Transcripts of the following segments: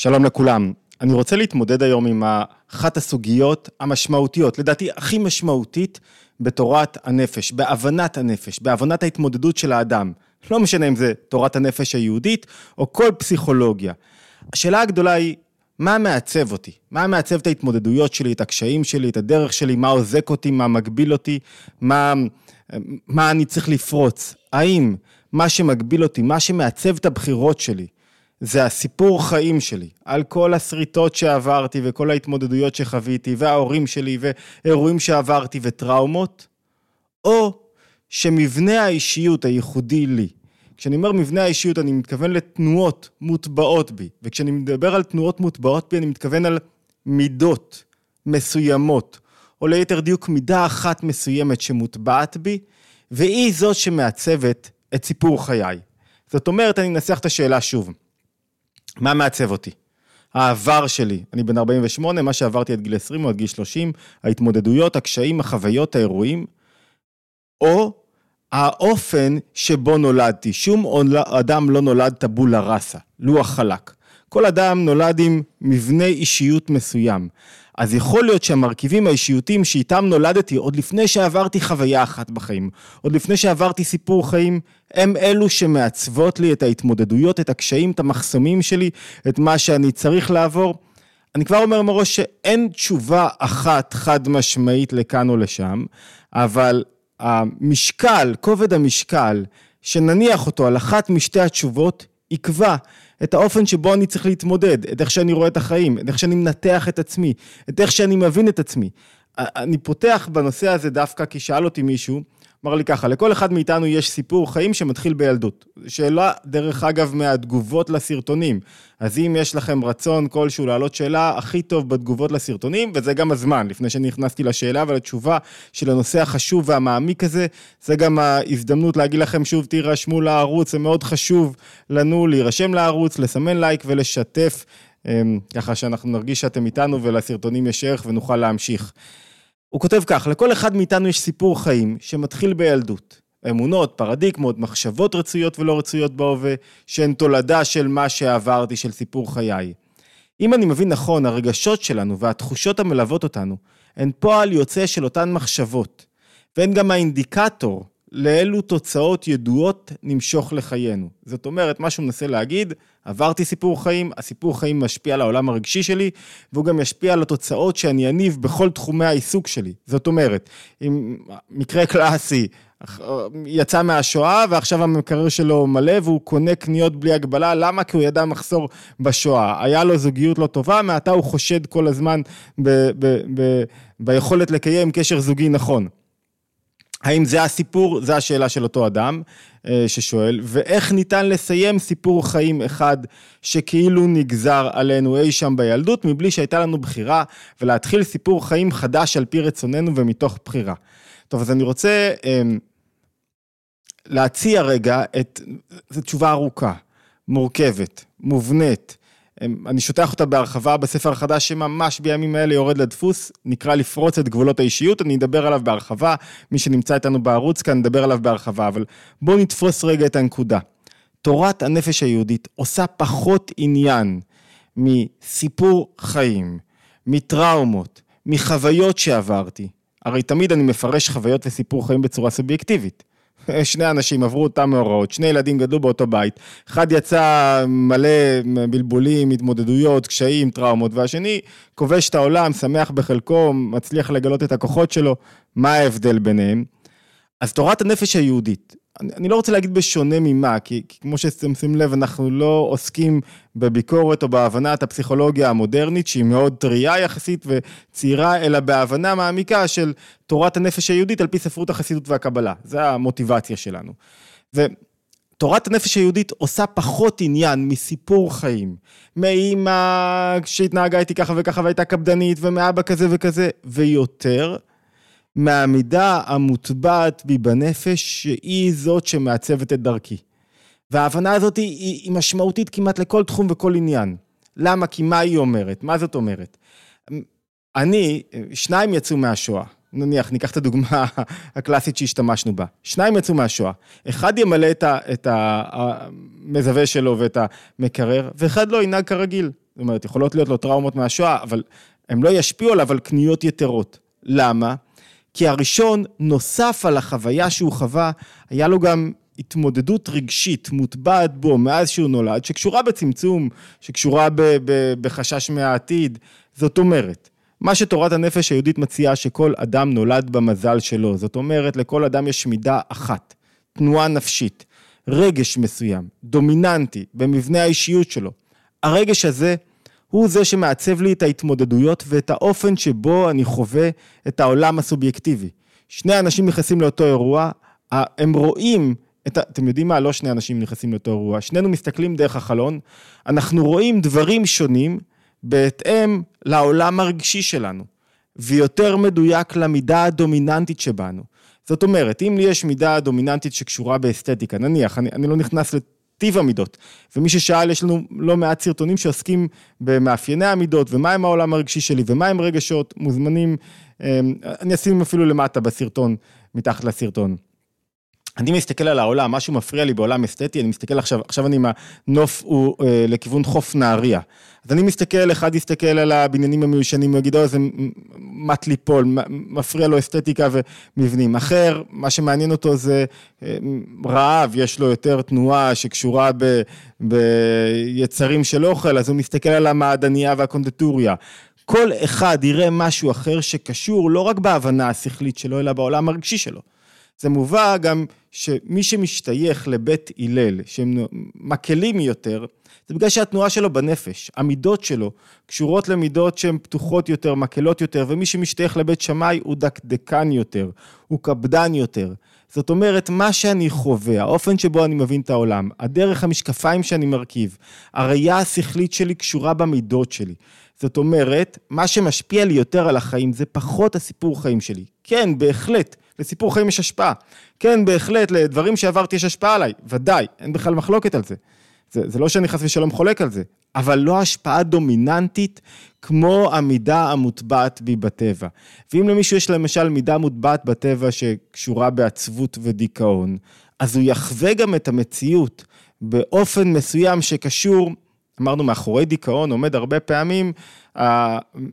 שלום לכולם. אני רוצה להתמודד היום עם אחת הסוגיות המשמעותיות, לדעתי הכי משמעותית בתורת הנפש, בהבנת הנפש, בהבנת ההתמודדות של האדם. לא משנה אם זה תורת הנפש היהודית או כל פסיכולוגיה. השאלה הגדולה היא, מה מעצב אותי? מה מעצב את ההתמודדויות שלי, את הקשיים שלי, את הדרך שלי, מה עוזק אותי, מה מגביל אותי, מה, מה אני צריך לפרוץ? האם מה שמגביל אותי, מה שמעצב את הבחירות שלי, זה הסיפור חיים שלי, על כל השריטות שעברתי וכל ההתמודדויות שחוויתי, וההורים שלי, ואירועים שעברתי וטראומות, או שמבנה האישיות הייחודי לי, כשאני אומר מבנה האישיות, אני מתכוון לתנועות מוטבעות בי, וכשאני מדבר על תנועות מוטבעות בי, אני מתכוון על מידות מסוימות, או ליתר דיוק מידה אחת מסוימת שמוטבעת בי, והיא זאת שמעצבת את סיפור חיי. זאת אומרת, אני אנסח את השאלה שוב. מה מעצב אותי? העבר שלי, אני בן 48, מה שעברתי עד גיל 20 או עד גיל 30, ההתמודדויות, הקשיים, החוויות, האירועים, או האופן שבו נולדתי. שום אדם לא נולד טבולה ראסה, לוח חלק. כל אדם נולד עם מבנה אישיות מסוים. אז יכול להיות שהמרכיבים האישיותיים שאיתם נולדתי עוד לפני שעברתי חוויה אחת בחיים, עוד לפני שעברתי סיפור חיים, הם אלו שמעצבות לי את ההתמודדויות, את הקשיים, את המחסומים שלי, את מה שאני צריך לעבור. אני כבר אומר מראש שאין תשובה אחת חד משמעית לכאן או לשם, אבל המשקל, כובד המשקל, שנניח אותו על אחת משתי התשובות, יקבע את האופן שבו אני צריך להתמודד, את איך שאני רואה את החיים, את איך שאני מנתח את עצמי, את איך שאני מבין את עצמי. אני פותח בנושא הזה דווקא כי שאל אותי מישהו, אמר לי ככה, לכל אחד מאיתנו יש סיפור חיים שמתחיל בילדות. שאלה, דרך אגב, מהתגובות לסרטונים. אז אם יש לכם רצון כלשהו להעלות שאלה, הכי טוב בתגובות לסרטונים, וזה גם הזמן, לפני שנכנסתי לשאלה ולתשובה של הנושא החשוב והמעמיק הזה, זה גם ההזדמנות להגיד לכם שוב, תירשמו לערוץ, זה מאוד חשוב לנו להירשם לערוץ, לסמן לייק ולשתף, אמ, ככה שאנחנו נרגיש שאתם איתנו ולסרטונים יש ערך ונוכל להמשיך. הוא כותב כך, לכל אחד מאיתנו יש סיפור חיים שמתחיל בילדות. אמונות, פרדיגמות, מחשבות רצויות ולא רצויות בהווה, שהן תולדה של מה שעברתי, של סיפור חיי. אם אני מבין נכון, הרגשות שלנו והתחושות המלוות אותנו, הן פועל יוצא של אותן מחשבות, והן גם האינדיקטור לאילו תוצאות ידועות נמשוך לחיינו. זאת אומרת, מה שהוא מנסה להגיד, עברתי סיפור חיים, הסיפור חיים משפיע על העולם הרגשי שלי, והוא גם ישפיע על התוצאות שאני אניב בכל תחומי העיסוק שלי. זאת אומרת, אם מקרה קלאסי, יצא מהשואה ועכשיו המקרר שלו מלא והוא קונה קניות בלי הגבלה, למה? כי הוא ידע מחסור בשואה. היה לו זוגיות לא טובה, מעתה הוא חושד כל הזמן ב- ב- ב- ביכולת לקיים קשר זוגי נכון. האם זה הסיפור? זו השאלה של אותו אדם אה, ששואל, ואיך ניתן לסיים סיפור חיים אחד שכאילו נגזר עלינו אי שם בילדות, מבלי שהייתה לנו בחירה, ולהתחיל סיפור חיים חדש על פי רצוננו ומתוך בחירה. טוב, אז אני רוצה אה, להציע רגע את, זו תשובה ארוכה, מורכבת, מובנית, אני שוטח אותה בהרחבה בספר החדש שממש בימים האלה יורד לדפוס, נקרא לפרוץ את גבולות האישיות, אני אדבר עליו בהרחבה, מי שנמצא איתנו בערוץ כאן נדבר עליו בהרחבה, אבל בואו נתפוס רגע את הנקודה. תורת הנפש היהודית עושה פחות עניין מסיפור חיים, מטראומות, מחוויות שעברתי. הרי תמיד אני מפרש חוויות וסיפור חיים בצורה סובייקטיבית. שני אנשים עברו אותם מאורעות, שני ילדים גדלו באותו בית, אחד יצא מלא בלבולים, התמודדויות, קשיים, טראומות, והשני כובש את העולם, שמח בחלקו, מצליח לגלות את הכוחות שלו, מה ההבדל ביניהם? אז תורת הנפש היהודית, אני, אני לא רוצה להגיד בשונה ממה, כי, כי כמו שאתם שמים לב, אנחנו לא עוסקים בביקורת או בהבנת הפסיכולוגיה המודרנית, שהיא מאוד טריה יחסית וצעירה, אלא בהבנה מעמיקה של תורת הנפש היהודית על פי ספרות החסידות והקבלה. זה המוטיבציה שלנו. ותורת הנפש היהודית עושה פחות עניין מסיפור חיים, מאמא שהתנהגה איתי ככה וככה והייתה קפדנית, ומאבא כזה וכזה, ויותר. מהמידה המוטבעת בי בנפש, שהיא זאת שמעצבת את דרכי. וההבנה הזאת היא, היא משמעותית כמעט לכל תחום וכל עניין. למה? כי מה היא אומרת? מה זאת אומרת? אני, שניים יצאו מהשואה. נניח, ניקח את הדוגמה הקלאסית שהשתמשנו בה. שניים יצאו מהשואה. אחד ימלא את המזווה שלו ואת המקרר, ואחד לא ינהג כרגיל. זאת אומרת, יכולות להיות לו טראומות מהשואה, אבל הם לא ישפיעו עליו על קניות יתרות. למה? כי הראשון, נוסף על החוויה שהוא חווה, היה לו גם התמודדות רגשית מוטבעת בו מאז שהוא נולד, שקשורה בצמצום, שקשורה ב- ב- בחשש מהעתיד. זאת אומרת, מה שתורת הנפש היהודית מציעה שכל אדם נולד במזל שלו. זאת אומרת, לכל אדם יש מידה אחת, תנועה נפשית, רגש מסוים, דומיננטי, במבנה האישיות שלו. הרגש הזה הוא זה שמעצב לי את ההתמודדויות ואת האופן שבו אני חווה את העולם הסובייקטיבי. שני אנשים נכנסים לאותו אירוע, הם רואים את ה... אתם יודעים מה? לא שני אנשים נכנסים לאותו אירוע, שנינו מסתכלים דרך החלון, אנחנו רואים דברים שונים בהתאם לעולם הרגשי שלנו, ויותר מדויק למידה הדומיננטית שבנו. זאת אומרת, אם לי יש מידה דומיננטית שקשורה באסתטיקה, נניח, אני, אני לא נכנס טיב המידות. ומי ששאל, יש לנו לא מעט סרטונים שעוסקים במאפייני המידות, ומהם העולם הרגשי שלי, ומהם רגשות, מוזמנים, אמ, אני אשים אפילו למטה בסרטון, מתחת לסרטון. אני מסתכל על העולם, משהו מפריע לי בעולם אסתטי, אני מסתכל עכשיו, עכשיו אני עם הנוף הוא אה, לכיוון חוף נהריה. אז אני מסתכל, אחד יסתכל על הבניינים המיושנים, הוא יגיד, אוי, זה מט ליפול, מפריע לו אסתטיקה ומבנים. אחר, מה שמעניין אותו זה אה, רעב, יש לו יותר תנועה שקשורה ב, ביצרים של אוכל, אז הוא מסתכל על המעדניה והקונדטוריה. כל אחד יראה משהו אחר שקשור לא רק בהבנה השכלית שלו, אלא בעולם הרגשי שלו. זה מובא גם שמי שמשתייך לבית הלל, שהם מקלים יותר, זה בגלל שהתנועה שלו בנפש, המידות שלו קשורות למידות שהן פתוחות יותר, מקלות יותר, ומי שמשתייך לבית שמאי הוא דקדקן יותר, הוא קפדן יותר. זאת אומרת, מה שאני חווה, האופן שבו אני מבין את העולם, הדרך המשקפיים שאני מרכיב, הראייה השכלית שלי קשורה במידות שלי. זאת אומרת, מה שמשפיע לי יותר על החיים זה פחות הסיפור חיים שלי. כן, בהחלט, לסיפור חיים יש השפעה. כן, בהחלט, לדברים שעברתי יש השפעה עליי, ודאי, אין בכלל מחלוקת על זה. זה, זה לא שאני חס ושלום חולק על זה, אבל לא השפעה דומיננטית כמו המידה המוטבעת בי בטבע. ואם למישהו יש למשל מידה מוטבעת בטבע שקשורה בעצבות ודיכאון, אז הוא יחווה גם את המציאות באופן מסוים שקשור, אמרנו, מאחורי דיכאון עומד הרבה פעמים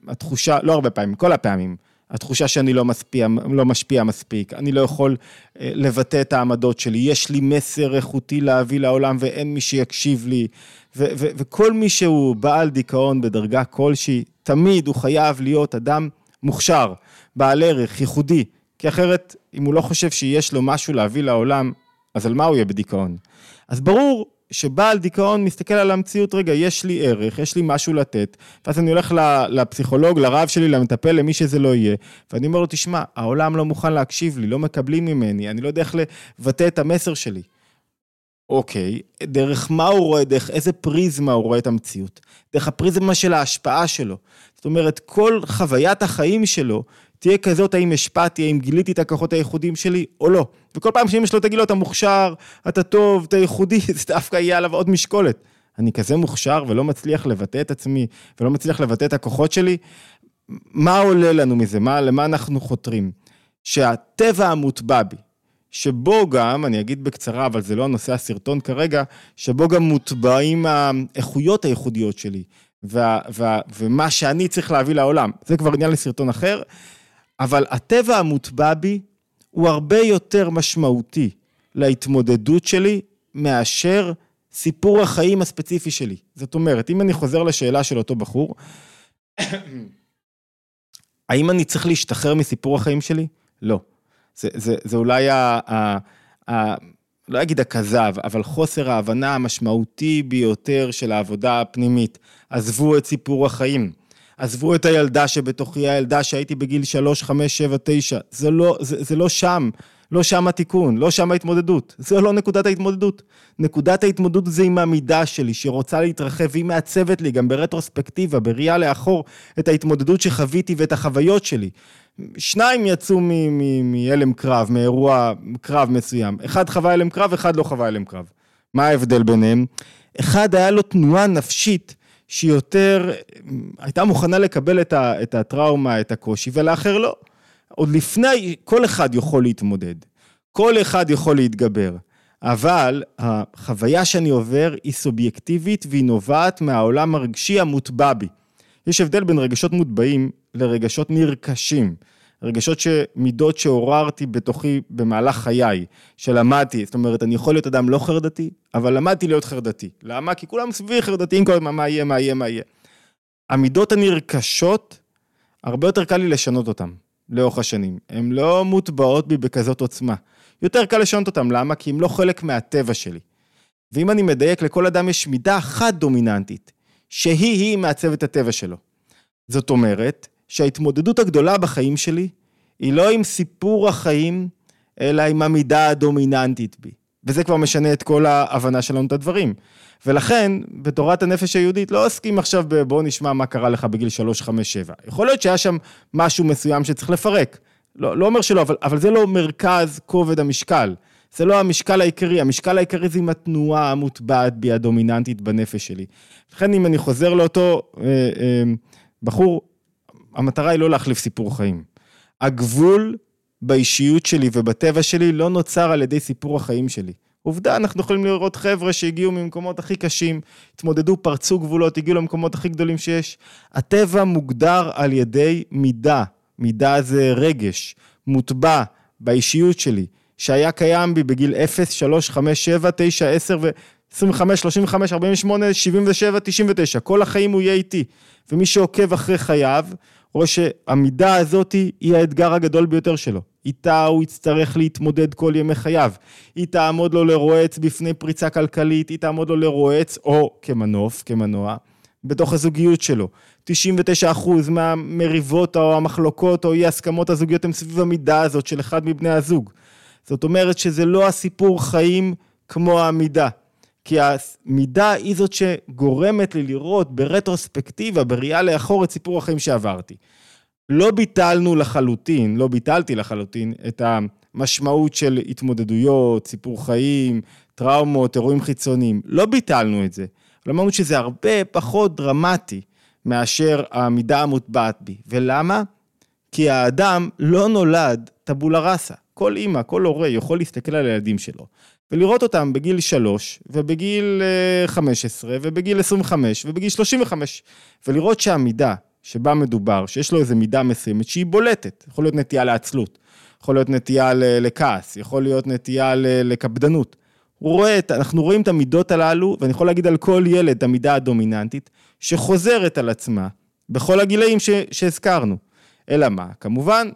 התחושה, לא הרבה פעמים, כל הפעמים, התחושה שאני לא משפיע, לא משפיע מספיק, אני לא יכול אה, לבטא את העמדות שלי, יש לי מסר איכותי להביא לעולם ואין מי שיקשיב לי, ו- ו- וכל מי שהוא בעל דיכאון בדרגה כלשהי, תמיד הוא חייב להיות אדם מוכשר, בעל ערך, ייחודי, כי אחרת, אם הוא לא חושב שיש לו משהו להביא לעולם, אז על מה הוא יהיה בדיכאון? אז ברור שבעל דיכאון מסתכל על המציאות, רגע, יש לי ערך, יש לי משהו לתת, ואז אני הולך לפסיכולוג, לרב שלי, למטפל, למי שזה לא יהיה, ואני אומר לו, תשמע, העולם לא מוכן להקשיב לי, לא מקבלים ממני, אני לא יודע איך לבטא את המסר שלי. אוקיי, דרך מה הוא רואה, דרך איזה פריזמה הוא רואה את המציאות? דרך הפריזמה של ההשפעה שלו. זאת אומרת, כל חוויית החיים שלו תהיה כזאת, האם השפעתי, האם גיליתי את הכוחות הייחודיים שלי או לא. וכל פעם שאמא שלו תגיד לו, אתה מוכשר, אתה טוב, אתה ייחודי, זה דווקא יהיה עליו עוד משקולת. אני כזה מוכשר ולא מצליח לבטא את עצמי, ולא מצליח לבטא את הכוחות שלי, מה עולה לנו מזה? מה, למה אנחנו חותרים? שהטבע המוטבע בי, שבו גם, אני אגיד בקצרה, אבל זה לא הנושא הסרטון כרגע, שבו גם מוטבעים האיכויות הייחודיות שלי, וה, וה, ומה שאני צריך להביא לעולם. זה כבר עניין לסרטון אחר, אבל הטבע המוטבע בי הוא הרבה יותר משמעותי להתמודדות שלי מאשר סיפור החיים הספציפי שלי. זאת אומרת, אם אני חוזר לשאלה של אותו בחור, האם אני צריך להשתחרר מסיפור החיים שלי? לא. זה, זה, זה אולי ה... ה, ה לא אגיד הכזב, אבל חוסר ההבנה המשמעותי ביותר של העבודה הפנימית. עזבו את סיפור החיים. עזבו את הילדה שבתוכי, הילדה שהייתי בגיל 3, 5, 7, 9. זה לא, זה, זה לא שם. לא שם התיקון, לא שם ההתמודדות. זו לא נקודת ההתמודדות. נקודת ההתמודדות זה עם המידה שלי, שרוצה להתרחב, והיא מעצבת לי גם ברטרוספקטיבה, בראייה לאחור, את ההתמודדות שחוויתי ואת החוויות שלי. שניים יצאו מהלם קרב, מאירוע קרב מסוים. אחד חווה הלם קרב, אחד לא חווה הלם קרב. מה ההבדל ביניהם? אחד היה לו תנועה נפשית שיותר הייתה מוכנה לקבל את, ה, את הטראומה, את הקושי, ולאחר לא. עוד לפני, כל אחד יכול להתמודד. כל אחד יכול להתגבר. אבל החוויה שאני עובר היא סובייקטיבית והיא נובעת מהעולם הרגשי המוטבע בי. יש הבדל בין רגשות מוטבעים לרגשות נרכשים. רגשות שמידות שעוררתי בתוכי במהלך חיי, שלמדתי, זאת אומרת, אני יכול להיות אדם לא חרדתי, אבל למדתי להיות חרדתי. למה? כי כולם סביבי חרדתיים כל הזמן, מה יהיה, מה יהיה, מה יהיה. המידות הנרכשות, הרבה יותר קל לי לשנות אותן לאורך השנים. הן לא מוטבעות בי בכזאת עוצמה. יותר קל לשנות אותן, למה? כי הן לא חלק מהטבע שלי. ואם אני מדייק, לכל אדם יש מידה אחת דומיננטית, שהיא-היא מעצבת הטבע שלו. זאת אומרת, שההתמודדות הגדולה בחיים שלי היא לא עם סיפור החיים, אלא עם המידה הדומיננטית בי. וזה כבר משנה את כל ההבנה שלנו את הדברים. ולכן, בתורת הנפש היהודית לא עוסקים עכשיו בבוא נשמע מה קרה לך בגיל 3, 5, 7. יכול להיות שהיה שם משהו מסוים שצריך לפרק. לא, לא אומר שלא, אבל, אבל זה לא מרכז כובד המשקל. זה לא המשקל העיקרי, המשקל העיקרי זה עם התנועה המוטבעת בי, הדומיננטית בנפש שלי. לכן אם אני חוזר לאותו אה, אה, בחור המטרה היא לא להחליף סיפור חיים. הגבול באישיות שלי ובטבע שלי לא נוצר על ידי סיפור החיים שלי. עובדה, אנחנו יכולים לראות חבר'ה שהגיעו ממקומות הכי קשים, התמודדו, פרצו גבולות, הגיעו למקומות הכי גדולים שיש. הטבע מוגדר על ידי מידה, מידה זה רגש, מוטבע באישיות שלי, שהיה קיים בי בגיל 0, 3, 5, 7, 9, 10 ו... 25, 35, 48, 77, 99, כל החיים הוא יהיה איתי. ומי שעוקב אחרי חייו, רואה שהמידה הזאת היא האתגר הגדול ביותר שלו. איתה הוא יצטרך להתמודד כל ימי חייו. היא תעמוד לו לרועץ בפני פריצה כלכלית, היא תעמוד לו לרועץ, או כמנוף, כמנוע, בתוך הזוגיות שלו. 99% מהמריבות או המחלוקות או אי הסכמות הזוגיות הן סביב המידה הזאת של אחד מבני הזוג. זאת אומרת שזה לא הסיפור חיים כמו המידה. כי המידה היא זאת שגורמת לי לראות ברטרוספקטיבה, בראייה לאחור, את סיפור החיים שעברתי. לא ביטלנו לחלוטין, לא ביטלתי לחלוטין את המשמעות של התמודדויות, סיפור חיים, טראומות, אירועים חיצוניים. לא ביטלנו את זה. אבל אמרנו שזה הרבה פחות דרמטי מאשר המידה המוטבעת בי. ולמה? כי האדם לא נולד טבולה ראסה. כל אימא, כל הורה יכול להסתכל על הילדים שלו ולראות אותם בגיל 3, ובגיל 15, אה, ובגיל 25, ובגיל 35, ולראות שהמידה שבה מדובר, שיש לו איזו מידה מסוימת שהיא בולטת, יכול להיות נטייה לעצלות, יכול להיות נטייה לכעס, יכול להיות נטייה לקפדנות. הוא רואה אנחנו רואים את המידות הללו, ואני יכול להגיד על כל ילד את המידה הדומיננטית, שחוזרת על עצמה בכל הגילאים ש, שהזכרנו. אלא מה? כמובן,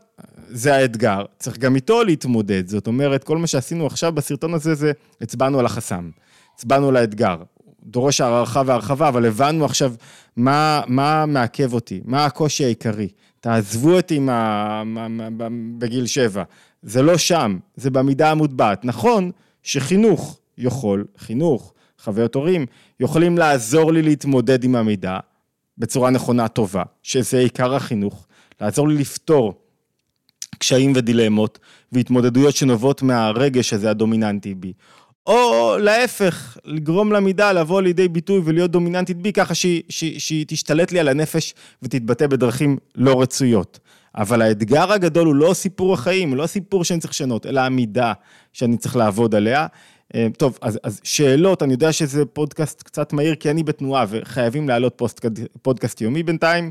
זה האתגר, צריך גם איתו להתמודד. זאת אומרת, כל מה שעשינו עכשיו בסרטון הזה, זה הצבענו על החסם, הצבענו על האתגר. דורש הערכה והרחבה, אבל הבנו עכשיו מה, מה מעכב אותי, מה הקושי העיקרי. תעזבו אותי מה, מה, מה, בגיל שבע. זה לא שם, זה במידה המוטבעת. נכון שחינוך יכול, חינוך, חוויות הורים, יכולים לעזור לי להתמודד עם המידה בצורה נכונה, טובה, שזה עיקר החינוך, לעזור לי לפתור קשיים ודילמות והתמודדויות שנובעות מהרגש הזה הדומיננטי בי. או להפך, לגרום למידה לבוא לידי ביטוי ולהיות דומיננטית בי ככה שהיא, שהיא, שהיא תשתלט לי על הנפש ותתבטא בדרכים לא רצויות. אבל האתגר הגדול הוא לא סיפור החיים, הוא לא סיפור שאני צריך לשנות, אלא המידה שאני צריך לעבוד עליה. אה, טוב, אז, אז שאלות, אני יודע שזה פודקאסט קצת מהיר, כי אני בתנועה וחייבים להעלות פוסט, פודקאסט יומי בינתיים.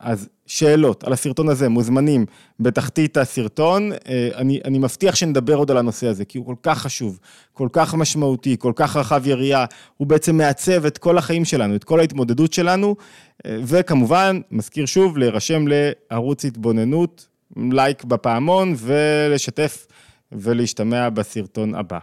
אז שאלות על הסרטון הזה מוזמנים בתחתית הסרטון. אה, אני, אני מבטיח שנדבר עוד על הנושא הזה, כי הוא כל כך חשוב, כל כך משמעותי, כל כך רחב יריעה, הוא בעצם מעצב את כל החיים שלנו, את כל ההתמודדות שלנו, אה, וכמובן, מזכיר שוב, להירשם לערוץ התבוננות, לייק בפעמון ולשתף ולהשתמע בסרטון הבא.